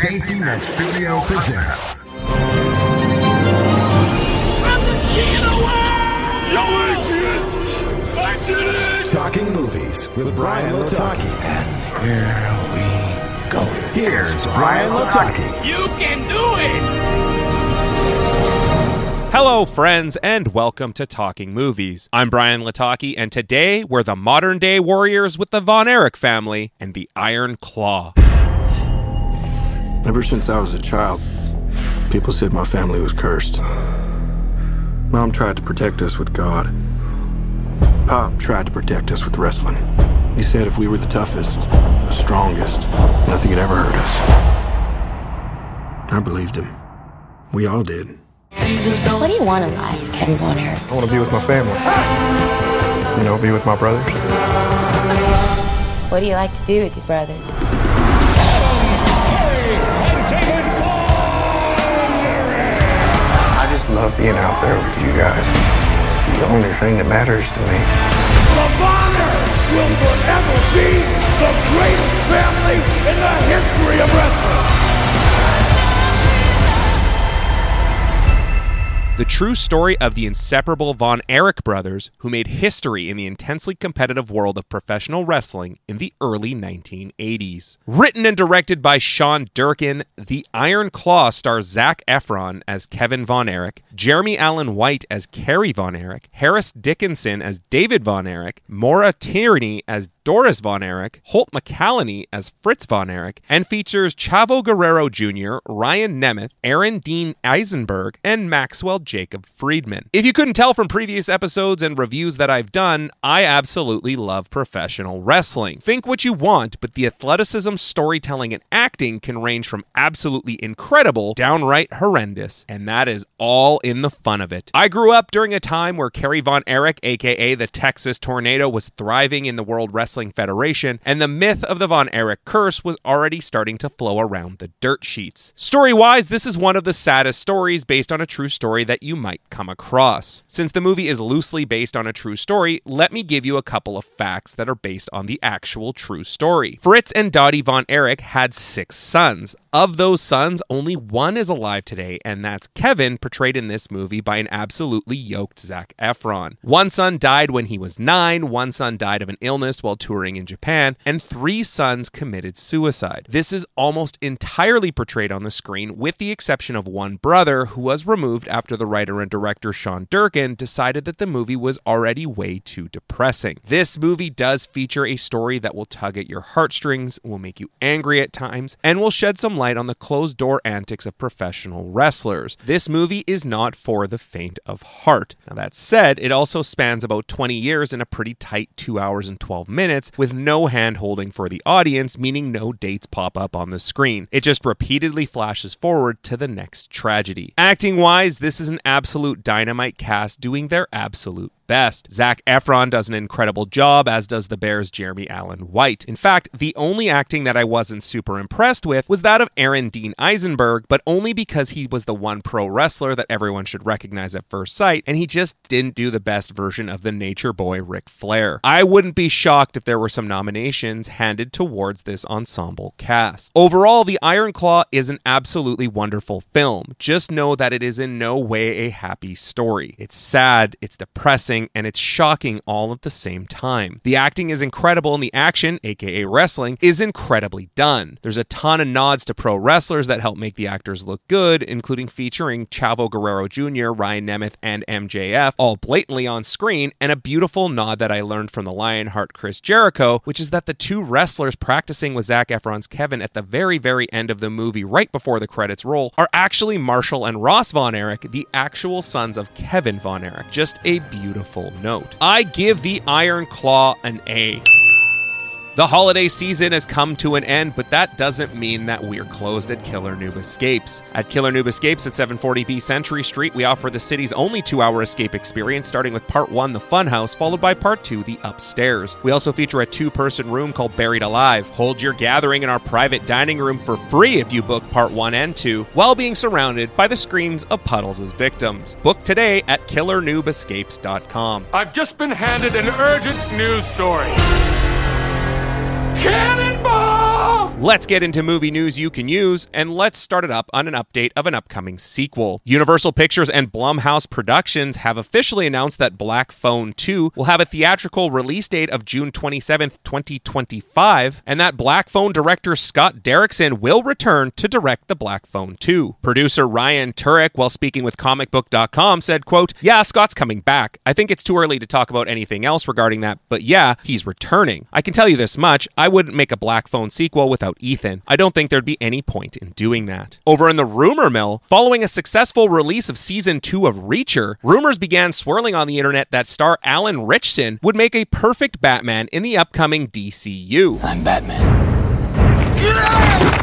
Safety Net Studio presents. Talking movies with Bryan Lataki. Here we go. Here's Bryan Lataki. You can do it! Hello, friends, and welcome to Talking Movies. I'm Bryan Lataki, and today we're the modern day warriors with the Von Erich family and the Iron Claw. Ever since I was a child, people said my family was cursed. Mom tried to protect us with God. Pop tried to protect us with wrestling. He said if we were the toughest, the strongest, nothing could ever hurt us. I believed him. We all did. What do you want in life, Kevin Von Erich? I want to be with my family. You know, be with my brothers. What do you like to do with your brothers? Love being out there with you guys. It's the only thing that matters to me. The will forever be The true story of the inseparable Von Erich brothers who made history in the intensely competitive world of professional wrestling in the early 1980s. Written and directed by Sean Durkin, The Iron Claw stars Zac Efron as Kevin Von Erich, Jeremy Allen White as Kerry Von Erich, Harris Dickinson as David Von Erich, Maura Tierney as Doris Von Erich, Holt McCallany as Fritz Von Erich, and features Chavo Guerrero Jr., Ryan Nemeth, Aaron Dean Eisenberg, and Maxwell Jacob Friedman. If you couldn't tell from previous episodes and reviews that I've done, I absolutely love professional wrestling. Think what you want, but the athleticism, storytelling, and acting can range from absolutely incredible downright horrendous, and that is all in the fun of it. I grew up during a time where Kerry Von Erich, aka the Texas Tornado, was thriving in the World Wrestling Federation, and the myth of the Von Erich curse was already starting to flow around the dirt sheets. Story wise, this is one of the saddest stories based on a true story that you might come across. Since the movie is loosely based on a true story, let me give you a couple of facts that are based on the actual true story. Fritz and Dottie Von Erich had six sons. Of those sons, only one is alive today, and that's Kevin, portrayed in this movie by an absolutely yoked Zac Efron. One son died when he was nine, one son died of an illness while touring in Japan, and three sons committed suicide. This is almost entirely portrayed on the screen, with the exception of one brother who was removed after the writer and director Sean Durkin decided that the movie was already way too depressing. This movie does feature a story that will tug at your heartstrings, will make you angry at times, and will shed some light on the closed door antics of professional wrestlers. This movie is not for the faint of heart. Now, that said, it also spans about 20 years in a pretty tight 2 hours and 12 minutes with no hand holding for the audience, meaning no dates pop up on the screen. It just repeatedly flashes forward to the next tragedy. Acting wise, this is an absolute dynamite cast doing their absolute best. Zac Efron does an incredible job, as does the Bear's Jeremy Allen White. In fact, the only acting that I wasn't super impressed with was that of Aaron Dean Eisenberg, but only because he was the one pro wrestler that everyone should recognize at first sight, and he just didn't do the best version of the nature boy Ric Flair. I wouldn't be shocked if there were some nominations handed towards this ensemble cast. Overall, The Iron Claw is an absolutely wonderful film. Just know that it is in no way a happy story. It's sad, it's depressing, and it's shocking all at the same time. The acting is incredible and the action, aka wrestling, is incredibly done. There's a ton of nods to pro wrestlers that help make the actors look good, including featuring Chavo Guerrero Jr., Ryan Nemeth, and MJF, all blatantly on screen, and a beautiful nod that I learned from the Lionheart Chris Jericho, which is that the two wrestlers practicing with Zac Efron's Kevin at the very, very end of the movie, right before the credits roll, are actually Marshall and Ross Von Erich, the actual sons of Kevin Von Erich. Just a beautiful note. I give the Iron Claw an A. The holiday season has come to an end, but that doesn't mean that we're closed at Killer Noob Escapes. At Killer Noob Escapes at 740B Century Street, we offer the city's only two hour escape experience, starting with Part 1, the Funhouse, followed by Part 2, the Upstairs. We also feature a two person room called Buried Alive. Hold your gathering in our private dining room for free if you book Part 1 and 2, while being surrounded by the screams of Puddles' victims. Book today at killernoobescapes.com. I've just been handed an urgent news story. Cannonball! Let's get into movie news you can use, and let's start it up on an update of an upcoming sequel. Universal Pictures and Blumhouse Productions have officially announced that Black Phone 2 will have a theatrical release date of June 27th, 2025, and that Black Phone director Scott Derrickson will return to direct the Black Phone 2. Producer Ryan Turek, while speaking with comicbook.com, said, quote, Yeah, Scott's coming back. I think it's too early to talk about anything else regarding that, but yeah, he's returning. I can tell you this much, I wouldn't make a Black Phone sequel without Ethan. I don't think there'd be any point in doing that. Over in the rumor mill, following a successful release of season 2 of Reacher, rumors began swirling on the internet that star Alan Ritchson would make a perfect Batman in the upcoming DCU. I'm Batman.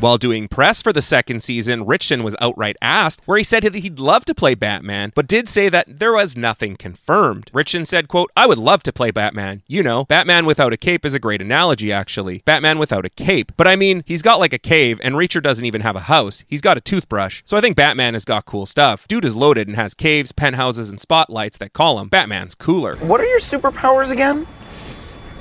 While doing press for the second season, Ritchson was outright asked where he said that he'd love to play Batman, but did say that there was nothing confirmed. Ritchson said, quote, I would love to play Batman. You know, Batman without a cape is a great analogy, actually. Batman without a cape. But I mean, he's got like a cave, and Reacher doesn't even have a house. He's got a toothbrush. So I think Batman has got cool stuff. Dude is loaded and has caves, penthouses, and spotlights that call him. Batman's cooler. What are your superpowers again?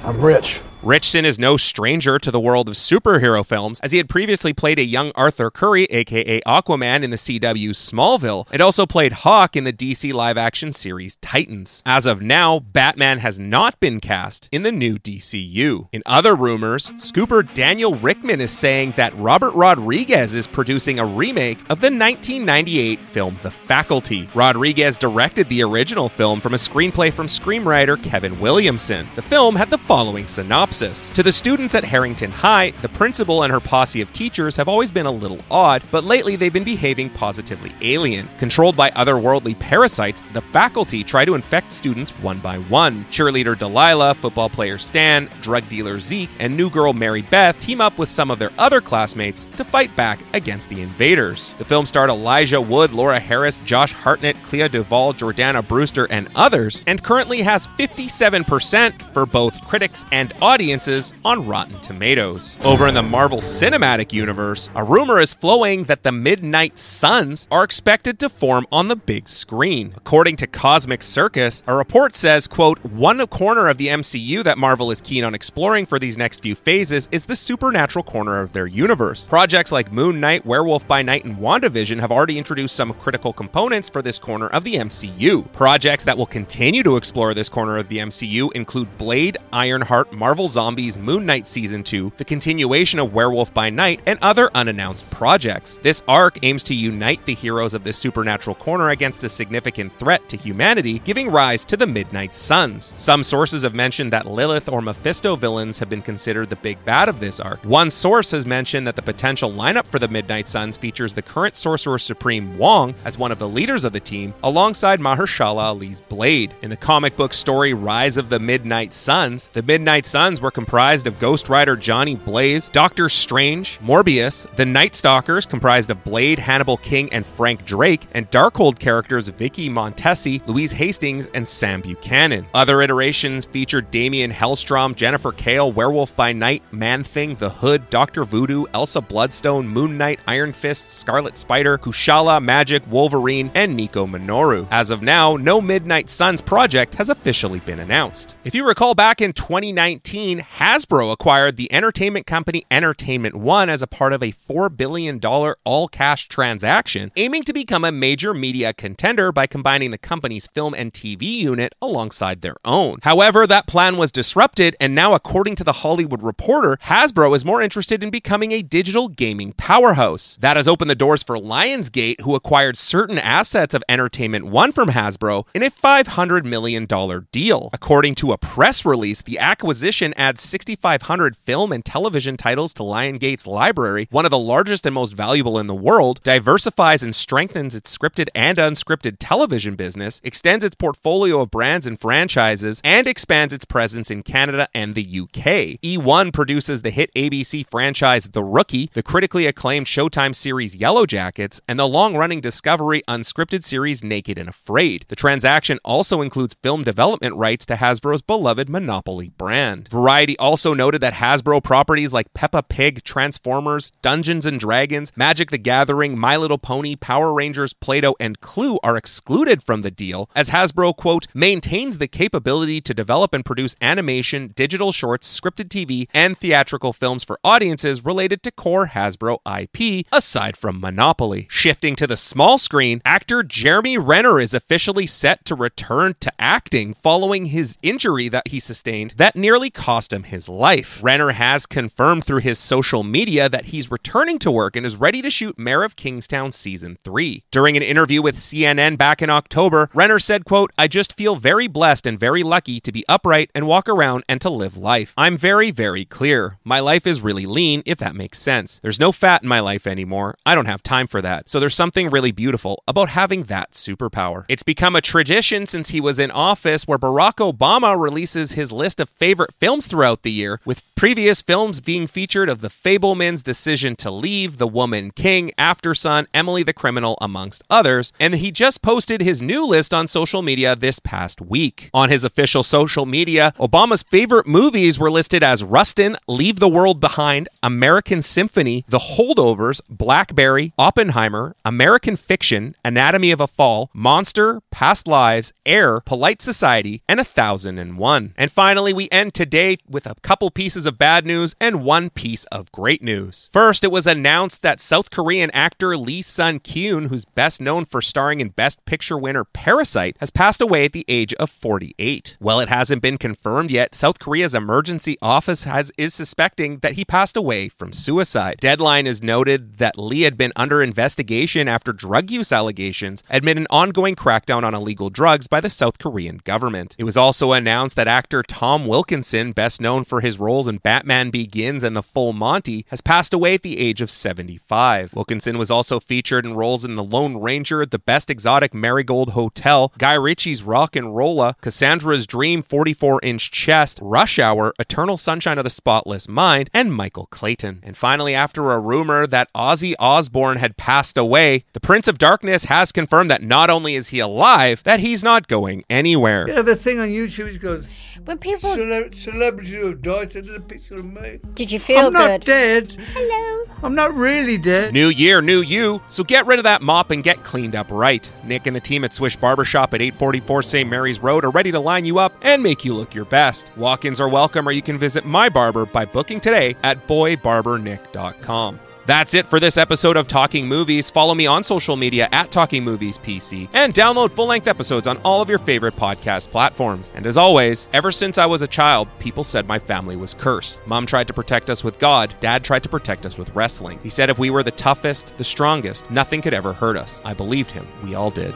I'm rich. Ritchson is no stranger to the world of superhero films, as he had previously played a young Arthur Curry, aka Aquaman, in the CW's Smallville, and also played Hawk in the DC live action series Titans. As of now, Batman has not been cast in the new DCU. In other rumors, scooper Daniel Richtman is saying that Robert Rodriguez is producing a remake of the 1998 film The Faculty. Rodriguez directed the original film from a screenplay from screenwriter Kevin Williamson. The film had the following synopsis. To the students at Harrington High, the principal and her posse of teachers have always been a little odd, but lately they've been behaving positively alien. Controlled by otherworldly parasites, the faculty try to infect students one by one. Cheerleader Delilah, football player Stan, drug dealer Zeke, and new girl Mary Beth team up with some of their other classmates to fight back against the invaders. The film starred Elijah Wood, Laura Harris, Josh Hartnett, Clea Duvall, Jordana Brewster, and others, and currently has 57% for both critics and audiences on Rotten Tomatoes. Over in the Marvel Cinematic Universe, a rumor is flowing that the Midnight Suns are expected to form on the big screen. According to Cosmic Circus, a report says, quote, one corner of the MCU that Marvel is keen on exploring for these next few phases is the supernatural corner of their universe. Projects like Moon Knight, Werewolf by Night, and WandaVision have already introduced some critical components for this corner of the MCU. Projects that will continue to explore this corner of the MCU include Blade, Ironheart, Marvel Zombies, Moon Knight Season 2, the continuation of Werewolf by Night, and other unannounced projects. This arc aims to unite the heroes of this supernatural corner against a significant threat to humanity, giving rise to the Midnight Suns. Some sources have mentioned that Lilith or Mephisto villains have been considered the big bad of this arc. One source has mentioned that the potential lineup for the Midnight Suns features the current Sorcerer Supreme Wong as one of the leaders of the team, alongside Mahershala Ali's Blade. In the comic book story Rise of the Midnight Suns, the Midnight Suns were comprised of Ghost Rider Johnny Blaze, Doctor Strange, Morbius, the Night Stalkers, comprised of Blade, Hannibal King, and Frank Drake, and Darkhold characters Vicky Montesi, Louise Hastings, and Sam Buchanan. Other iterations featured Damian Hellstrom, Jennifer Kale, Werewolf by Night, Man Thing, The Hood, Doctor Voodoo, Elsa Bloodstone, Moon Knight, Iron Fist, Scarlet Spider, Kushala, Magik, Wolverine, and Nico Minoru. As of now, no Midnight Suns project has officially been announced. If you recall back in 2019, Hasbro acquired the entertainment company Entertainment One as a part of a $4 billion all cash transaction, aiming to become a major media contender by combining the company's film and TV unit alongside their own. However, that plan was disrupted, and now, according to the Hollywood Reporter, Hasbro is more interested in becoming a digital gaming powerhouse. That has opened the doors for Lionsgate, who acquired certain assets of Entertainment One from Hasbro in a $500 million deal. According to a press release, the acquisition adds 6,500 film and television titles to Lionsgate's library, one of the largest and most valuable in the world, diversifies and strengthens its scripted and unscripted television business, extends its portfolio of brands and franchises, and expands its presence in Canada and the UK. E1 produces the hit ABC franchise The Rookie, the critically acclaimed Showtime series Yellow Jackets, and the long running Discovery unscripted series Naked and Afraid. The transaction also includes film development rights to Hasbro's beloved Monopoly brand. Variety also noted that Hasbro properties like Peppa Pig, Transformers, Dungeons and Dragons, Magic the Gathering, My Little Pony, Power Rangers, Play Doh, and Clue are excluded from the deal, as Hasbro, quote, maintains the capability to develop and produce animation, digital shorts, scripted TV, and theatrical films for audiences related to core Hasbro IP, aside from Monopoly. Shifting to the small screen, actor Jeremy Renner is officially set to return to acting following his injury that he sustained that nearly cost him his life. Renner has confirmed through his social media that he's returning to work and is ready to shoot Mayor of Kingstown season 3. During an interview with CNN back in October, Renner said, quote, "I just feel very blessed and very lucky to be upright and walk around and to live life. I'm very very clear. My life is really lean if that makes sense. There's no fat in my life anymore. I don't have time for that. So there's something really beautiful about having that superpower. It's become a tradition since he was in office where Barack Obama releases his list of favorite films throughout the year, with previous films being featured of The Fabelmans' Decision to Leave, The Woman King, After Sun, Emily the Criminal, amongst others. And he just posted his new list on social media this past week. On his official social media, Obama's favorite movies were listed as Rustin, Leave the World Behind, American Symphony, The Holdovers, Blackberry, Oppenheimer, American Fiction, Anatomy of a Fall, Monster, Past Lives, Air, Polite Society, and A Thousand and One. And finally, we end today with a couple pieces of bad news and one piece of great news. First, it was announced that South Korean actor Lee Sun Kyun, who's best known for starring in Best Picture winner Parasite, has passed away at the age of 48. Well, it hasn't been confirmed yet. South Korea's emergency office has is suspecting that he passed away from suicide. Deadline is noted that Lee had been under investigation after drug use allegations amid an ongoing crackdown on illegal drugs by the South Korean government. It was also announced that actor Tom Wilkinson, best known for his roles in Batman Begins and The Full Monty, has passed away at the age of 75. Wilkinson was also featured in roles in The Lone Ranger, The Best Exotic Marigold Hotel, Guy Ritchie's Rock and Rolla, Cassandra's Dream 44 Inch Chest, Rush Hour, Eternal Sunshine of the Spotless Mind, and Michael Clayton. And finally, after a rumor that Ozzy Osbourne had passed away, the Prince of Darkness has confirmed that not only is he alive, that he's not going anywhere. You have a thing on YouTube which goes, When people. Cele- celebrity who have died, send us a picture of me. Did you feel I'm not good? dead. Hello. I'm not really dead. New year, new you. So get rid of that mop and get cleaned up right. Nick and the team at Swish Barbershop at 844 St. Mary's Road are ready to line you up and make you look your best. Walk ins are welcome, or you can visit my barber by booking today at boybarbernick.com. That's it for this episode of Talking Movies. Follow me on social media at Talking Movies PC and download full length episodes on all of your favorite podcast platforms. And as always, ever since I was a child, people said my family was cursed. Mom tried to protect us with God, Dad tried to protect us with wrestling. He said if we were the toughest, the strongest, nothing could ever hurt us. I believed him. We all did.